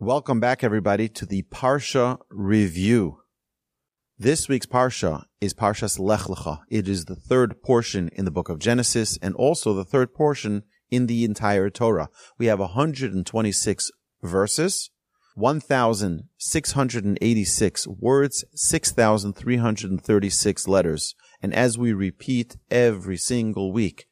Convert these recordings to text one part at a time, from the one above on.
Welcome back, everybody, to the Parsha Review. This week's Parsha is Parshas Lech Lecha. It is the third portion in the book of Genesis and also the third portion in the entire Torah. We have 126 verses, 1,686 words, 6,336 letters. And as we repeat every single week,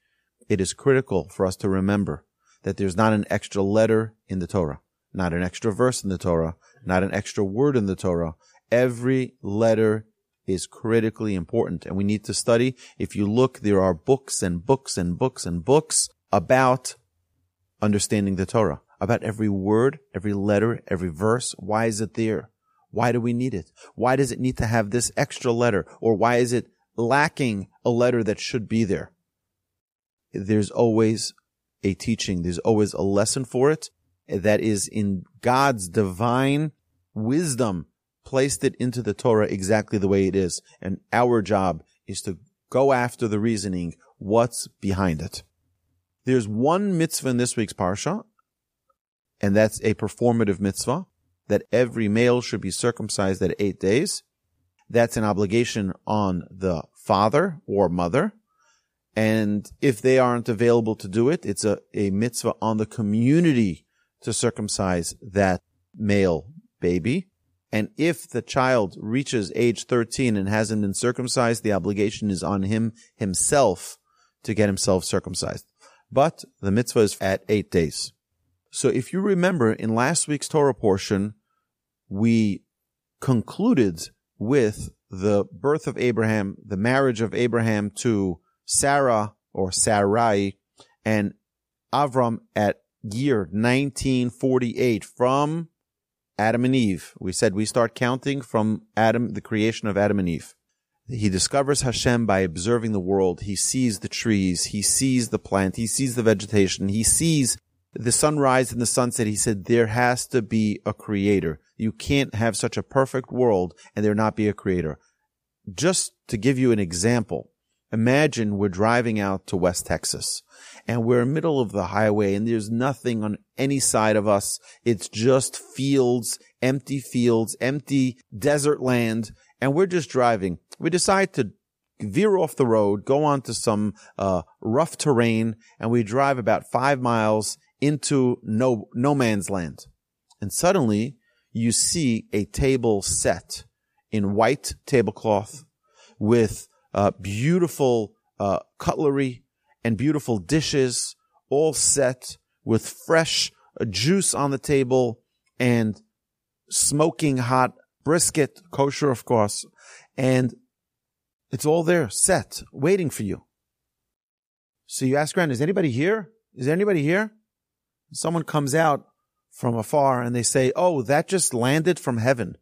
it is critical for us to remember that there's not an extra letter in the Torah not an extra verse in the Torah, not an extra word in the Torah. Every letter is critically important and we need to study. If you look, there are books and books and books and books about understanding the Torah, about every word, every letter, every verse. Why is it there? Why do we need it? Why does it need to have this extra letter? Or why is it lacking a letter that should be there? There's always a teaching. There's always a lesson for it that is in God's divine wisdom placed it into the Torah exactly the way it is. And our job is to go after the reasoning, what's behind it. There's one mitzvah in this week's parsha, and that's a performative mitzvah, that every male should be circumcised at eight days. That's an obligation on the father or mother. And if they aren't available to do it, it's a, a mitzvah on the community to circumcise that male baby. And if the child reaches age 13 and hasn't been circumcised, the obligation is on him himself to get himself circumcised. But the mitzvah is at eight days. So if you remember in last week's Torah portion, we concluded with the birth of Abraham, the marriage of Abraham to Sarah or Sarai and Avram at year 1948 from Adam and Eve. We said we start counting from Adam, the creation of Adam and Eve. He discovers Hashem by observing the world. He sees the trees. He sees the plant. He sees the vegetation. He sees the sunrise and the sunset. He said, there has to be a creator. You can't have such a perfect world and there not be a creator. Just to give you an example, imagine we're driving out to West Texas and we're in the middle of the highway and there's nothing on any side of us. It's just fields, empty fields, empty desert land. And we're just driving. We decide to veer off the road, go onto some uh, rough terrain, and we drive about five miles into no no man's land. And suddenly you see a table set in white tablecloth with uh, beautiful uh, cutlery and beautiful dishes, all set with fresh uh, juice on the table and smoking hot brisket, kosher, of course. And it's all there, set, waiting for you. So you ask around, is anybody here? Is there anybody here? Someone comes out from afar and they say, Oh, that just landed from heaven.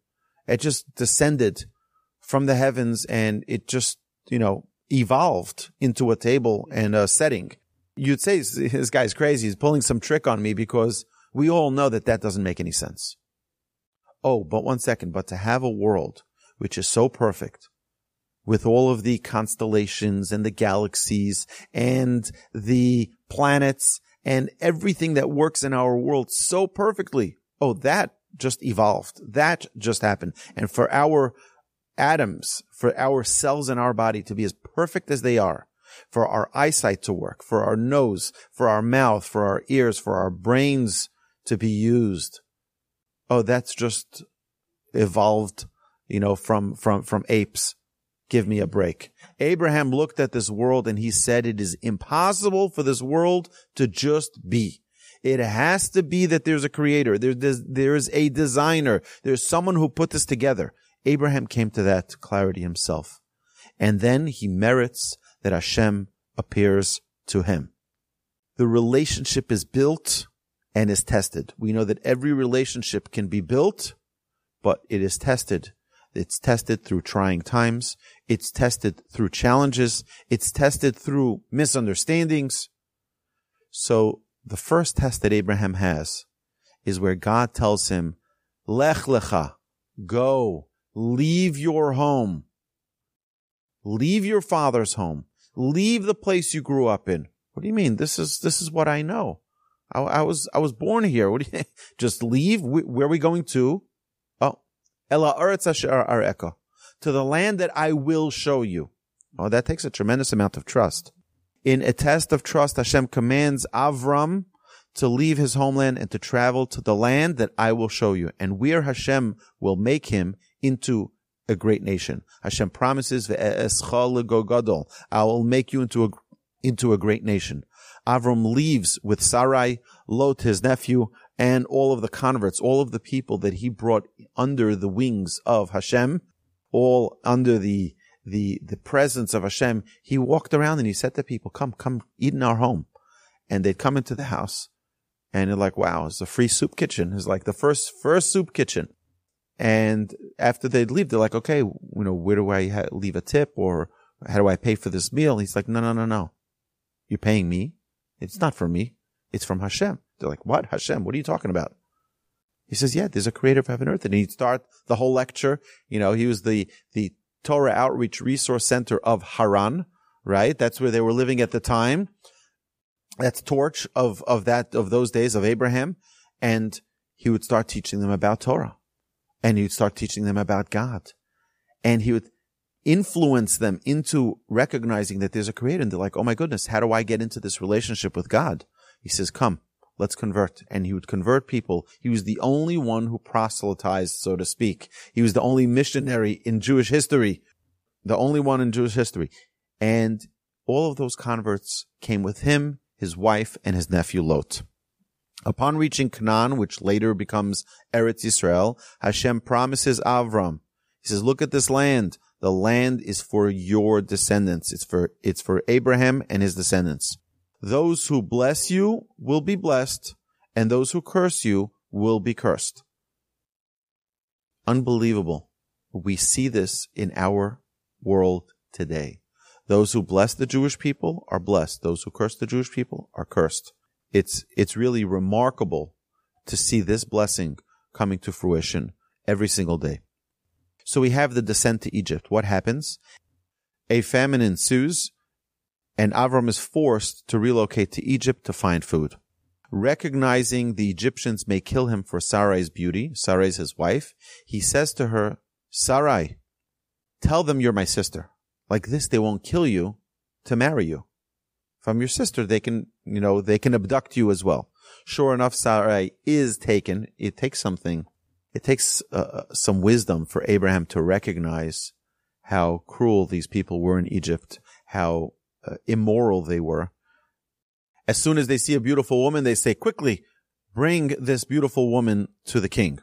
It just descended from the heavens and it just, you know, evolved into a table and a setting. You'd say this guy's crazy. He's pulling some trick on me because we all know that that doesn't make any sense. Oh, but one second. But to have a world which is so perfect with all of the constellations and the galaxies and the planets and everything that works in our world so perfectly. Oh, that just evolved. That just happened. And for our atoms, for our cells in our body to be as perfect as they are, for our eyesight to work, for our nose, for our mouth, for our ears, for our brains to be used. Oh, that's just evolved, you know, from, from, from apes. Give me a break. Abraham looked at this world and he said it is impossible for this world to just be. It has to be that there's a creator. There, there's, there's a designer. There's someone who put this together. Abraham came to that clarity himself. And then he merits that Hashem appears to him. The relationship is built and is tested. We know that every relationship can be built, but it is tested. It's tested through trying times. It's tested through challenges. It's tested through misunderstandings. So the first test that Abraham has is where God tells him, Lech lecha, go, leave your home. Leave your father's home. Leave the place you grew up in. What do you mean? This is, this is what I know. I, I was, I was born here. What do you, just leave? Where are we going to? Oh, Ela Asher Areka. To the land that I will show you. Oh, that takes a tremendous amount of trust. In a test of trust, Hashem commands Avram to leave his homeland and to travel to the land that I will show you. And where Hashem will make him into a great nation. Hashem promises, I will make you into a, into a great nation. Avram leaves with Sarai, Lot, his nephew, and all of the converts, all of the people that he brought under the wings of Hashem, all under the, the, the presence of Hashem. He walked around and he said to people, come, come eat in our home. And they'd come into the house and they're like, wow, it's a free soup kitchen. It's like the first, first soup kitchen. And after they'd leave, they're like, okay, you know, where do I ha- leave a tip or how do I pay for this meal? He's like, no, no, no, no. You're paying me. It's not for me. It's from Hashem. They're like, what? Hashem? What are you talking about? He says, yeah, there's a creator of heaven and earth. And he'd start the whole lecture. You know, he was the, the Torah Outreach Resource Center of Haran, right? That's where they were living at the time. That's torch of, of that, of those days of Abraham. And he would start teaching them about Torah and he would start teaching them about God and he would influence them into recognizing that there's a creator and they're like, Oh my goodness, how do I get into this relationship with God? He says, come, let's convert. And he would convert people. He was the only one who proselytized, so to speak. He was the only missionary in Jewish history, the only one in Jewish history. And all of those converts came with him, his wife, and his nephew Lot. Upon reaching Canaan, which later becomes Eretz Yisrael, Hashem promises Avram. He says, look at this land. The land is for your descendants. It's for, it's for Abraham and his descendants. Those who bless you will be blessed, and those who curse you will be cursed. Unbelievable. We see this in our world today. Those who bless the Jewish people are blessed. Those who curse the Jewish people are cursed. It's, it's really remarkable to see this blessing coming to fruition every single day. So we have the descent to Egypt. What happens? A famine ensues and Avram is forced to relocate to Egypt to find food. Recognizing the Egyptians may kill him for Sarai's beauty, Sarai's his wife, he says to her, Sarai, tell them you're my sister. Like this, they won't kill you to marry you. From your sister, they can, you know, they can abduct you as well. Sure enough, Sarai is taken. It takes something, it takes uh, some wisdom for Abraham to recognize how cruel these people were in Egypt, how uh, immoral they were. As soon as they see a beautiful woman, they say, quickly, bring this beautiful woman to the king.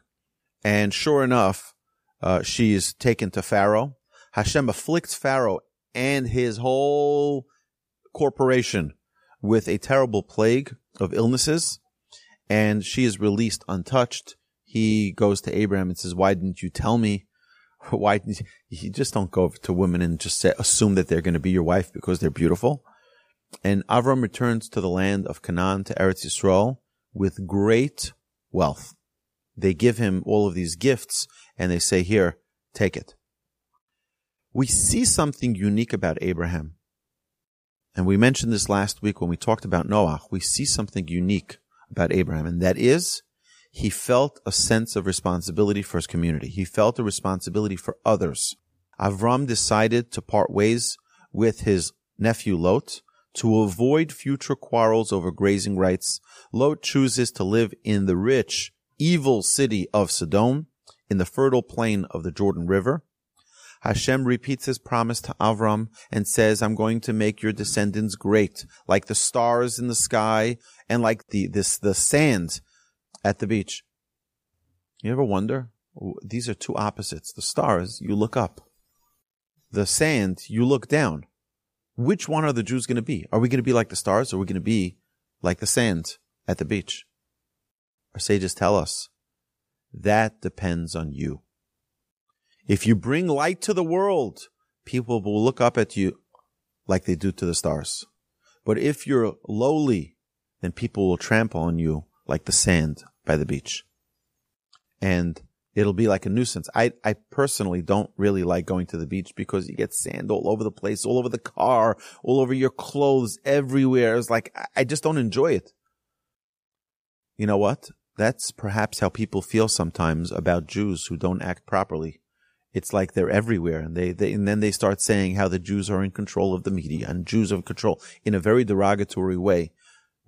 And sure enough, uh, she is taken to Pharaoh. Hashem afflicts Pharaoh and his whole corporation with a terrible plague of illnesses. And she is released untouched. He goes to Abraham and says, why didn't you tell me? Why you just don't go to women and just say, assume that they're going to be your wife because they're beautiful? And Avram returns to the land of Canaan to Eretz Yisrael with great wealth. They give him all of these gifts and they say, here, take it. We see something unique about Abraham. And we mentioned this last week when we talked about Noah. We see something unique about Abraham, and that is he felt a sense of responsibility for his community. He felt a responsibility for others. Avram decided to part ways with his nephew Lot to avoid future quarrels over grazing rights. Lot chooses to live in the rich, evil city of Sodom in the fertile plain of the Jordan River. Hashem repeats his promise to Avram and says, I'm going to make your descendants great, like the stars in the sky and like the, this, the sand at the beach. You ever wonder? These are two opposites. The stars, you look up. The sand, you look down. Which one are the Jews going to be? Are we going to be like the stars or are we going to be like the sand at the beach? Our sages tell us that depends on you. If you bring light to the world, people will look up at you like they do to the stars. But if you're lowly, then people will trample on you like the sand by the beach. And it'll be like a nuisance. I, I personally don't really like going to the beach because you get sand all over the place, all over the car, all over your clothes, everywhere. It's like, I just don't enjoy it. you know what? That's perhaps how people feel sometimes about Jews who don't act properly. It's like they're everywhere, and they, they and then they start saying how the Jews are in control of the media and Jews are in control in a very derogatory way.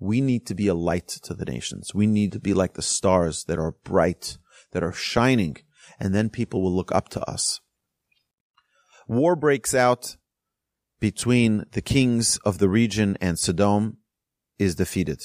We need to be a light to the nations. We need to be like the stars that are bright, that are shining, and then people will look up to us. War breaks out between the kings of the region and Sodom is defeated.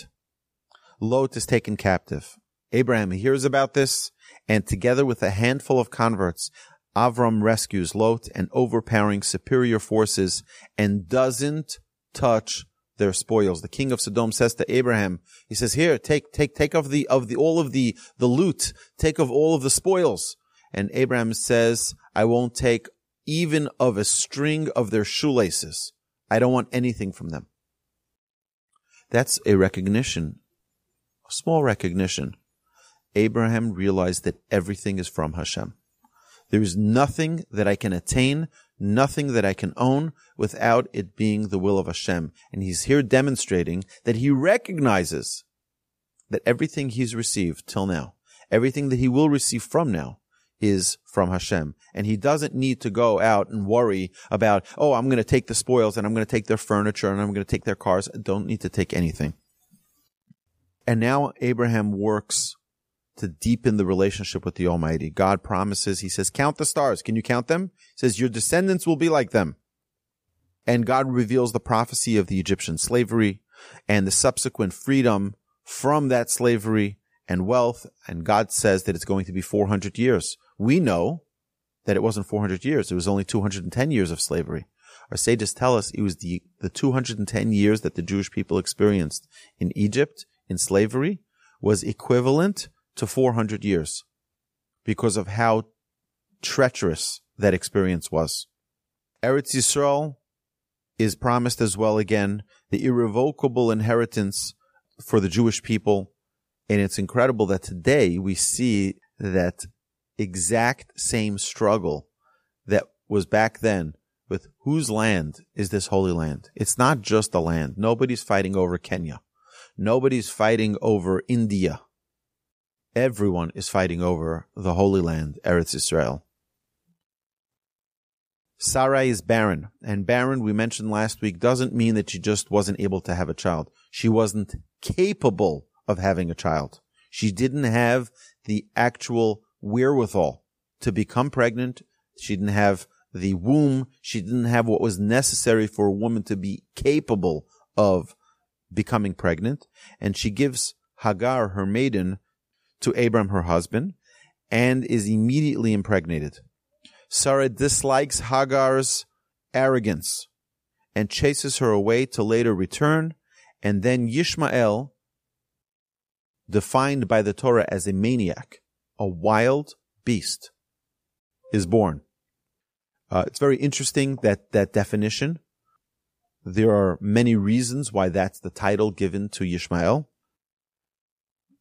Lot is taken captive. Abraham hears about this, and together with a handful of converts, Avram rescues Lot and overpowering superior forces and doesn't touch their spoils. The king of Sodom says to Abraham, he says, here, take, take, take of the, of the, all of the, the loot, take of all of the spoils. And Abraham says, I won't take even of a string of their shoelaces. I don't want anything from them. That's a recognition, a small recognition. Abraham realized that everything is from Hashem. There is nothing that I can attain, nothing that I can own without it being the will of Hashem. And he's here demonstrating that he recognizes that everything he's received till now, everything that he will receive from now, is from Hashem. And he doesn't need to go out and worry about, oh, I'm going to take the spoils and I'm going to take their furniture and I'm going to take their cars. I don't need to take anything. And now Abraham works to deepen the relationship with the Almighty. God promises, he says, count the stars. Can you count them? He says, your descendants will be like them. And God reveals the prophecy of the Egyptian slavery and the subsequent freedom from that slavery and wealth. And God says that it's going to be 400 years. We know that it wasn't 400 years. It was only 210 years of slavery. Our sages tell us it was the, the 210 years that the Jewish people experienced in Egypt in slavery was equivalent to 400 years because of how treacherous that experience was. Eretz Yisrael is promised as well again, the irrevocable inheritance for the Jewish people. And it's incredible that today we see that exact same struggle that was back then with whose land is this holy land? It's not just a land. Nobody's fighting over Kenya. Nobody's fighting over India everyone is fighting over the Holy Land, Eretz Israel. Sarai is barren, and barren, we mentioned last week, doesn't mean that she just wasn't able to have a child. She wasn't capable of having a child. She didn't have the actual wherewithal to become pregnant. She didn't have the womb. She didn't have what was necessary for a woman to be capable of becoming pregnant. And she gives Hagar, her maiden, to Abram, her husband, and is immediately impregnated. Sarah dislikes Hagar's arrogance and chases her away to later return, and then Yishmael, defined by the Torah as a maniac, a wild beast, is born. Uh, it's very interesting that that definition. There are many reasons why that's the title given to Yishmael.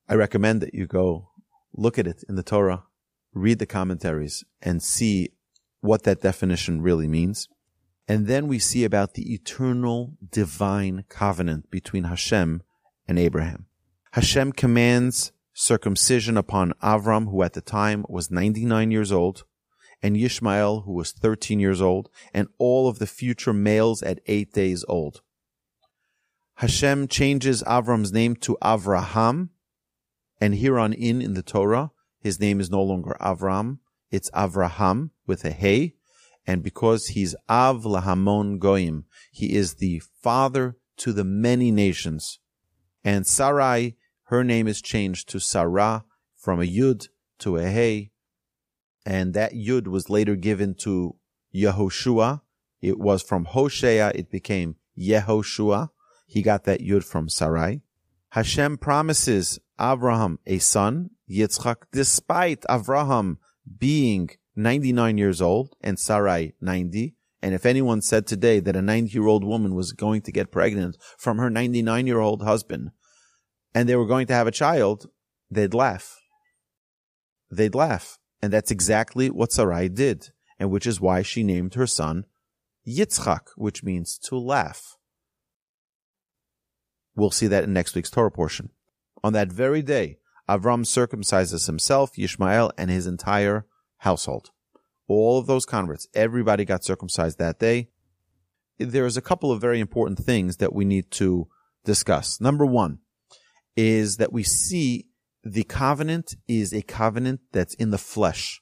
I recommend that you go look at it in the Torah, read the commentaries, and see what that definition really means. And then we see about the eternal divine covenant between Hashem and Abraham. Hashem commands circumcision upon Avram, who at the time was 99 years old, and Yishmael, who was 13 years old, and all of the future males at eight days old. Hashem changes Avram's name to Avraham, and here on in in the Torah, his name is no longer Avram, it's Avraham with a hey. And because he's Av Lahamon Goyim, he is the father to the many nations. And Sarai, her name is changed to Sarah from a Yud to a Hey. And that Yud was later given to Yehoshua. It was from Hosea, it became Yehoshua. He got that Yud from Sarai. Hashem promises Abraham a son, Yitzchak, despite Avraham being 99 years old and Sarai 90. And if anyone said today that a 90 year old woman was going to get pregnant from her 99 year old husband and they were going to have a child, they'd laugh. They'd laugh. And that's exactly what Sarai did. And which is why she named her son Yitzchak, which means to laugh. We'll see that in next week's Torah portion. on that very day, Avram circumcises himself, Yishmael, and his entire household. All of those converts, everybody got circumcised that day. There's a couple of very important things that we need to discuss. Number one is that we see the covenant is a covenant that's in the flesh.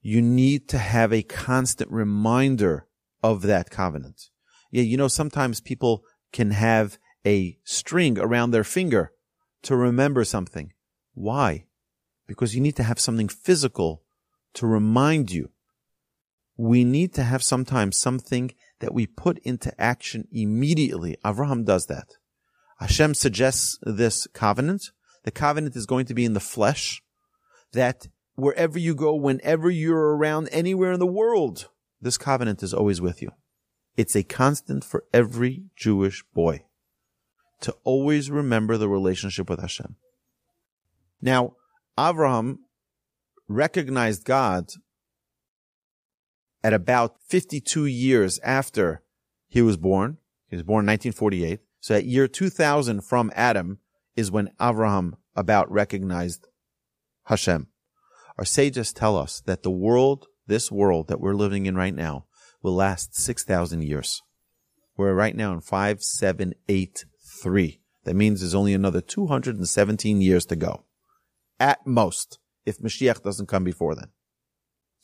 You need to have a constant reminder of that covenant. Yeah, you know, sometimes people can have a string around their finger to remember something. Why? Because you need to have something physical to remind you. We need to have sometimes something that we put into action immediately. Avraham does that. Hashem suggests this covenant. The covenant is going to be in the flesh that wherever you go, whenever you're around anywhere in the world, this covenant is always with you. It's a constant for every Jewish boy to always remember the relationship with Hashem. Now, Avraham recognized God at about 52 years after he was born. He was born in 1948. So at year 2000 from Adam is when Avraham about recognized Hashem. Our sages tell us that the world, this world that we're living in right now, will last 6,000 years. We're right now in 5783. That means there's only another 217 years to go. At most, if Mashiach doesn't come before then.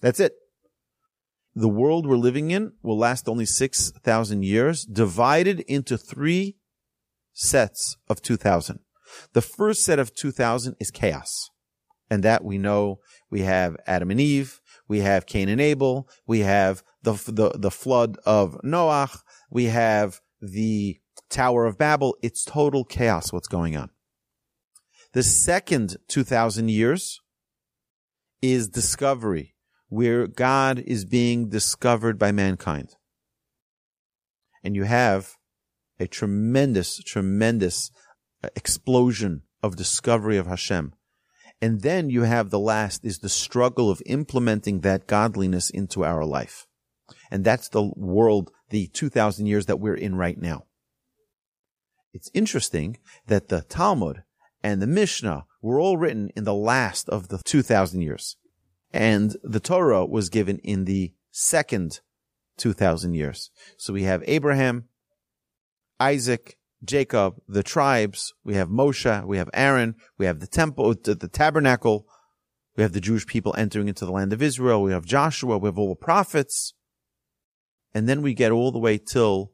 That's it. The world we're living in will last only 6,000 years, divided into three sets of 2000. The first set of 2000 is chaos. And that we know we have Adam and Eve, we have Cain and Abel, we have the, the, the flood of Noah, we have the Tower of Babel. It's total chaos what's going on. The second 2000 years is discovery, where God is being discovered by mankind. And you have a tremendous, tremendous uh, explosion of discovery of Hashem. And then you have the last is the struggle of implementing that godliness into our life. And that's the world, the 2000 years that we're in right now. It's interesting that the Talmud and the Mishnah were all written in the last of the 2000 years. And the Torah was given in the second 2000 years. So we have Abraham, Isaac, Jacob, the tribes, we have Moshe, we have Aaron, we have the temple, the, tabernacle, we have the Jewish people entering into the land of Israel, we have Joshua, we have all the prophets. And then we get all the way till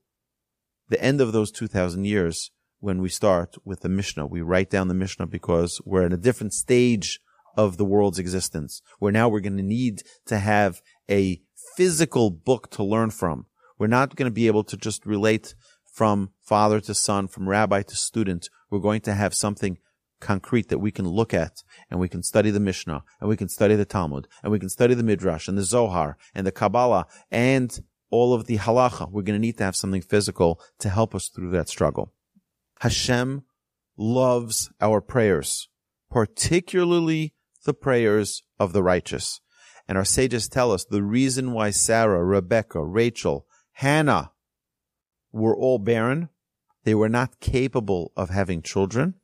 the end of those 2000 years when we start with the Mishnah. We write down the Mishnah because we're in a different stage of the world's existence where now we're going to need to have a physical book to learn from. We're not going to be able to just relate from father to son, from rabbi to student. We're going to have something concrete that we can look at and we can study the Mishnah and we can study the Talmud and we can study the Midrash and the Zohar and the Kabbalah and all of the halacha. We're going to need to have something physical to help us through that struggle. Hashem loves our prayers, particularly the prayers of the righteous. And our sages tell us the reason why Sarah, Rebecca, Rachel, Hannah, were all barren, they were not capable of having children,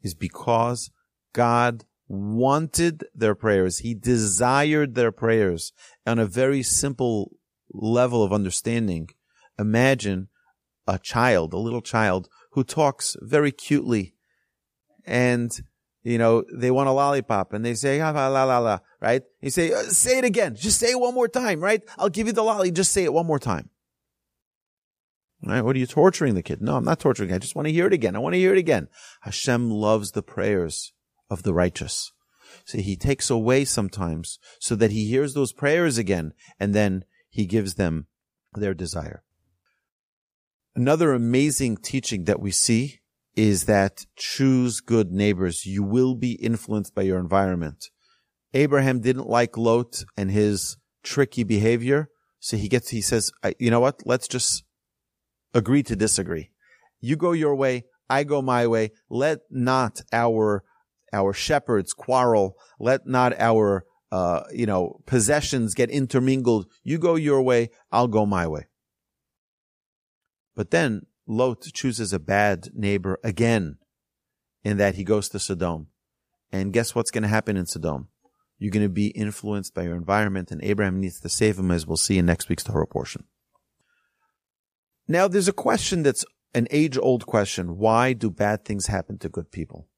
is because God wanted their prayers. He desired their prayers on a very simple level of understanding. Imagine a child, a little child who talks very cutely and you know, they want a lollipop and they say, ah, la, la, la, right? You say, uh, say it again. Just say it one more time, right? I'll give you the lolly. Just say it one more time. Right? What are you torturing the kid? No, I'm not torturing. I just want to hear it again. I want to hear it again. Hashem loves the prayers of the righteous. So he takes away sometimes so that he hears those prayers again and then he gives them their desire. Another amazing teaching that we see is that choose good neighbors. You will be influenced by your environment. Abraham didn't like Lot and his tricky behavior. So he gets, he says, you know what? Let's just agree to disagree. You go your way. I go my way. Let not our, our shepherds quarrel. Let not our, uh, you know, possessions get intermingled. You go your way. I'll go my way. But then Lot chooses a bad neighbor again. in that he goes to Sodom. And guess what's going to happen in Sodom? You're going to be influenced by your environment, and Abraham needs to save him, as we'll see in next week's Torah portion. Now, there's a question that's an age old question. Why do bad things happen to good people?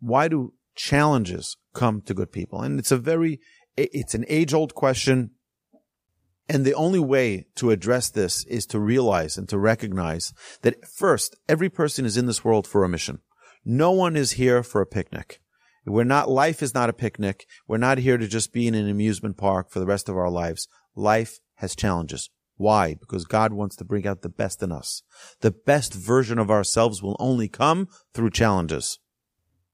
Why do challenges come to good people? And it's a very, it's an age old question. And the only way to address this is to realize and to recognize that first, every person is in this world for a mission. No one is here for a picnic. We're not, life is not a picnic. We're not here to just be in an amusement park for the rest of our lives. Life has challenges. Why? Because God wants to bring out the best in us. The best version of ourselves will only come through challenges.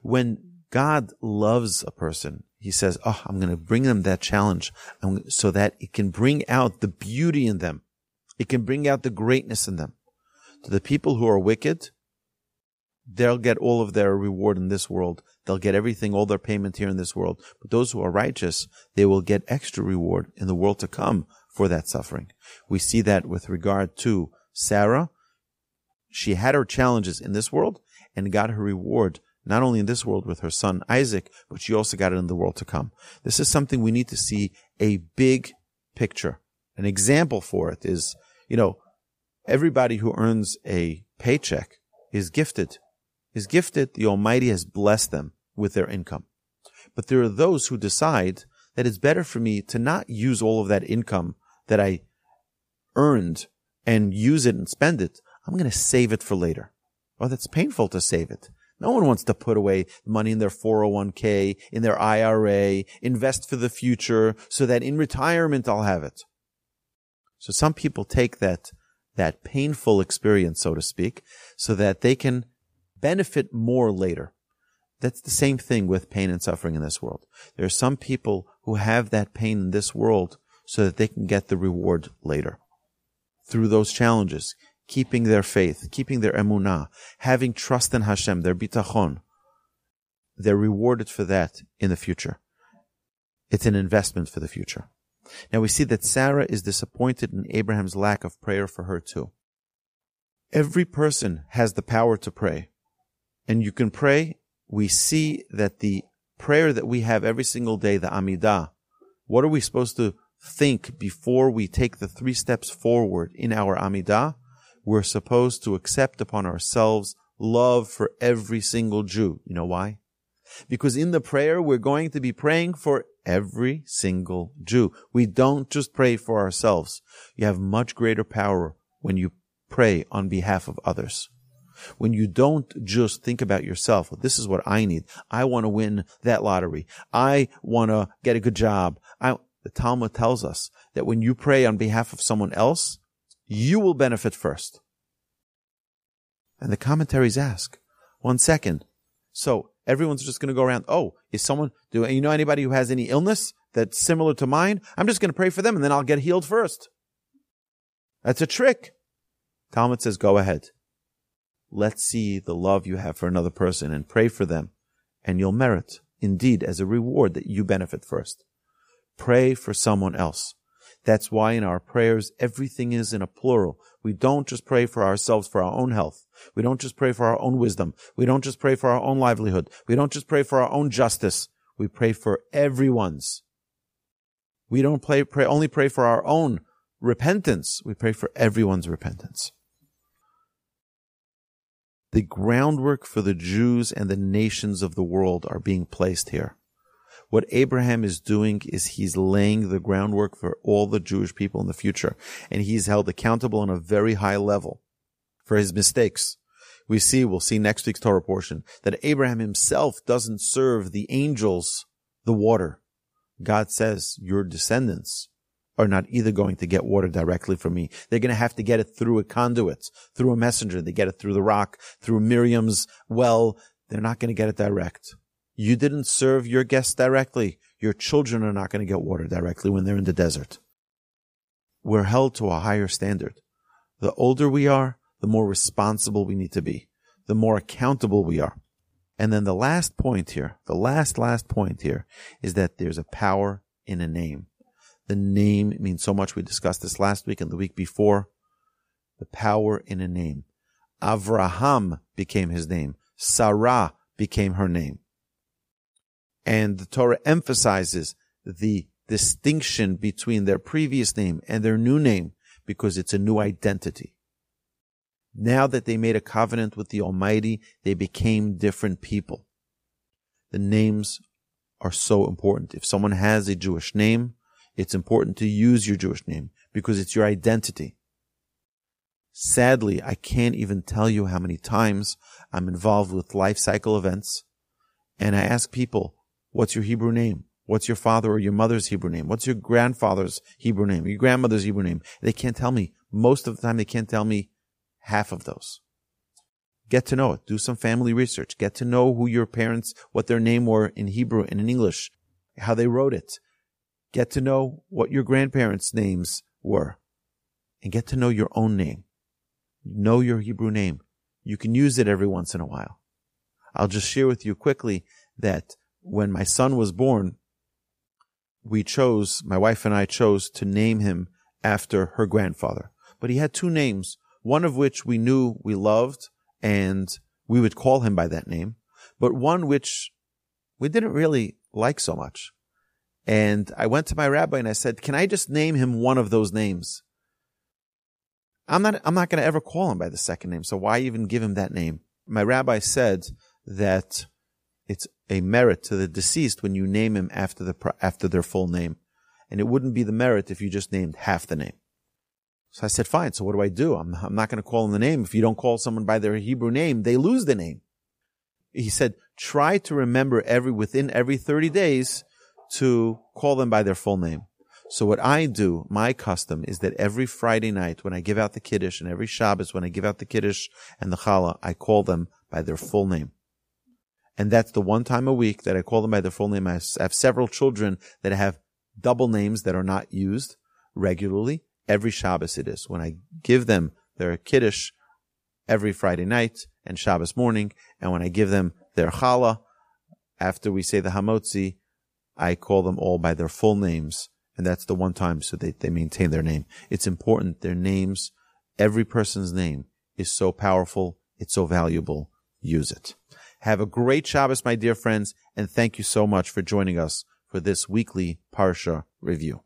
When God loves a person, he says, Oh, I'm going to bring them that challenge so that it can bring out the beauty in them. It can bring out the greatness in them. To the people who are wicked, they'll get all of their reward in this world. They'll get everything, all their payment here in this world. But those who are righteous, they will get extra reward in the world to come for that suffering. We see that with regard to Sarah. She had her challenges in this world and got her reward not only in this world with her son Isaac, but she also got it in the world to come. This is something we need to see a big picture. An example for it is, you know, everybody who earns a paycheck is gifted. Is gifted. The Almighty has blessed them with their income. But there are those who decide that it's better for me to not use all of that income that I earned and use it and spend it. I'm going to save it for later. Oh, that's painful to save it. No one wants to put away money in their 401k, in their IRA, invest for the future so that in retirement I'll have it. So some people take that, that painful experience, so to speak, so that they can benefit more later. That's the same thing with pain and suffering in this world. There are some people who have that pain in this world so that they can get the reward later. Through those challenges, keeping their faith, keeping their emunah, having trust in Hashem, their bitachon, they're rewarded for that in the future. It's an investment for the future. Now we see that Sarah is disappointed in Abraham's lack of prayer for her too. Every person has the power to pray. And you can pray. We see that the prayer that we have every single day, the Amidah, what are we supposed to think before we take the three steps forward in our Amidah? We're supposed to accept upon ourselves love for every single Jew. You know why? Because in the prayer, we're going to be praying for every single Jew. We don't just pray for ourselves. You have much greater power when you pray on behalf of others. When you don't just think about yourself, well, this is what I need. I want to win that lottery. I want to get a good job. I, the Talmud tells us that when you pray on behalf of someone else, you will benefit first. And the commentaries ask, one second. So everyone's just going to go around, oh, is someone, do you know anybody who has any illness that's similar to mine? I'm just going to pray for them and then I'll get healed first. That's a trick. Talmud says, go ahead. Let's see the love you have for another person and pray for them and you'll merit indeed as a reward that you benefit first. Pray for someone else. That's why in our prayers, everything is in a plural. We don't just pray for ourselves for our own health. We don't just pray for our own wisdom. We don't just pray for our own livelihood. We don't just pray for our own justice. We pray for everyone's. We don't pray, pray, only pray for our own repentance. We pray for everyone's repentance. The groundwork for the Jews and the nations of the world are being placed here. What Abraham is doing is he's laying the groundwork for all the Jewish people in the future. And he's held accountable on a very high level for his mistakes. We see, we'll see next week's Torah portion, that Abraham himself doesn't serve the angels the water. God says, your descendants are not either going to get water directly from me. They're going to have to get it through a conduit, through a messenger. They get it through the rock, through Miriam's well. They're not going to get it direct. You didn't serve your guests directly. Your children are not going to get water directly when they're in the desert. We're held to a higher standard. The older we are, the more responsible we need to be, the more accountable we are. And then the last point here, the last, last point here is that there's a power in a name. The name means so much. We discussed this last week and the week before. The power in a name. Avraham became his name. Sarah became her name. And the Torah emphasizes the distinction between their previous name and their new name because it's a new identity. Now that they made a covenant with the Almighty, they became different people. The names are so important. If someone has a Jewish name, it's important to use your Jewish name because it's your identity. Sadly, I can't even tell you how many times I'm involved with life cycle events and I ask people, what's your Hebrew name? What's your father or your mother's Hebrew name? What's your grandfather's Hebrew name? Your grandmother's Hebrew name? They can't tell me. Most of the time, they can't tell me half of those. Get to know it. Do some family research. Get to know who your parents, what their name were in Hebrew and in English, how they wrote it. Get to know what your grandparents' names were and get to know your own name. Know your Hebrew name. You can use it every once in a while. I'll just share with you quickly that when my son was born, we chose, my wife and I chose to name him after her grandfather. But he had two names, one of which we knew we loved and we would call him by that name, but one which we didn't really like so much. And I went to my rabbi and I said, can I just name him one of those names? I'm not, I'm not going to ever call him by the second name. So why even give him that name? My rabbi said that it's a merit to the deceased when you name him after the, after their full name. And it wouldn't be the merit if you just named half the name. So I said, fine. So what do I do? I'm, I'm not going to call him the name. If you don't call someone by their Hebrew name, they lose the name. He said, try to remember every, within every 30 days to call them by their full name. So what I do, my custom is that every Friday night when I give out the Kiddush and every Shabbos when I give out the Kiddush and the Challah, I call them by their full name. And that's the one time a week that I call them by their full name. I have several children that have double names that are not used regularly every Shabbos it is. When I give them their Kiddush every Friday night and Shabbos morning, and when I give them their Challah, after we say the Hamotzi, I call them all by their full names, and that's the one time so they, they maintain their name. It's important. Their names, every person's name is so powerful. It's so valuable. Use it. Have a great Shabbos, my dear friends, and thank you so much for joining us for this weekly Parsha review.